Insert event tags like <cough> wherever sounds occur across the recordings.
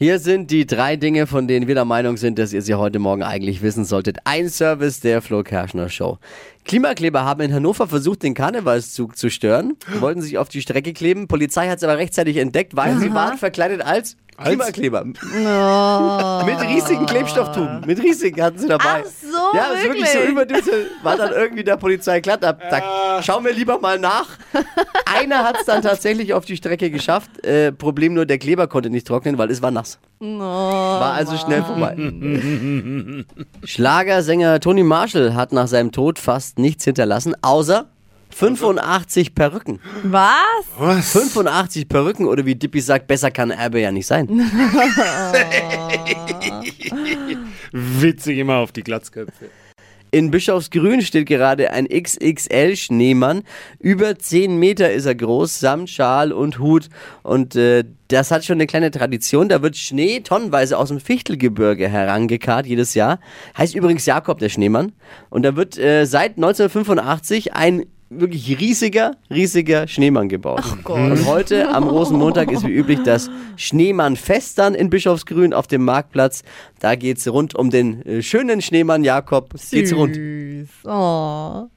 Hier sind die drei Dinge, von denen wir der Meinung sind, dass ihr sie heute Morgen eigentlich wissen solltet. Ein Service der Flo Kerschner Show. Klimakleber haben in Hannover versucht, den Karnevalszug zu stören, wollten sich auf die Strecke kleben. Polizei hat es aber rechtzeitig entdeckt, weil sie waren verkleidet als Klimakleber. <laughs> Mit riesigen Klebstofftuben. Mit riesigen hatten sie dabei. Ach so, Ja, das ist wirklich so wirklich? überdüse. War dann irgendwie der Polizei glatt ab. Da schauen wir lieber mal nach. Einer hat es dann tatsächlich auf die Strecke geschafft. Äh, Problem nur, der Kleber konnte nicht trocknen, weil es war nass. War also schnell vorbei. Schlagersänger Tony Marshall hat nach seinem Tod fast nichts hinterlassen, außer 85 Perücken. Was? Was? 85 Perücken oder wie Dippy sagt, besser kann Erbe ja nicht sein. <laughs> <laughs> Witzig immer auf die Glatzköpfe. In Bischofsgrün steht gerade ein XXL-Schneemann. Über 10 Meter ist er groß, samt Schal und Hut. Und äh, das hat schon eine kleine Tradition. Da wird Schnee tonnenweise aus dem Fichtelgebirge herangekarrt jedes Jahr. Heißt übrigens Jakob, der Schneemann. Und da wird äh, seit 1985 ein wirklich riesiger, riesiger Schneemann gebaut. Und heute am Rosenmontag ist wie üblich das Schneemannfest dann in Bischofsgrün auf dem Marktplatz. Da geht's rund um den äh, schönen Schneemann Jakob. Geht's rund. Süß. Oh.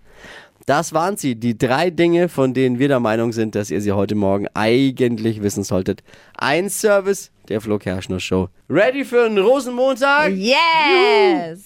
Das waren sie, die drei Dinge, von denen wir der Meinung sind, dass ihr sie heute Morgen eigentlich wissen solltet. Ein Service der Flo Kerschner Show. Ready für einen Rosenmontag? Yes!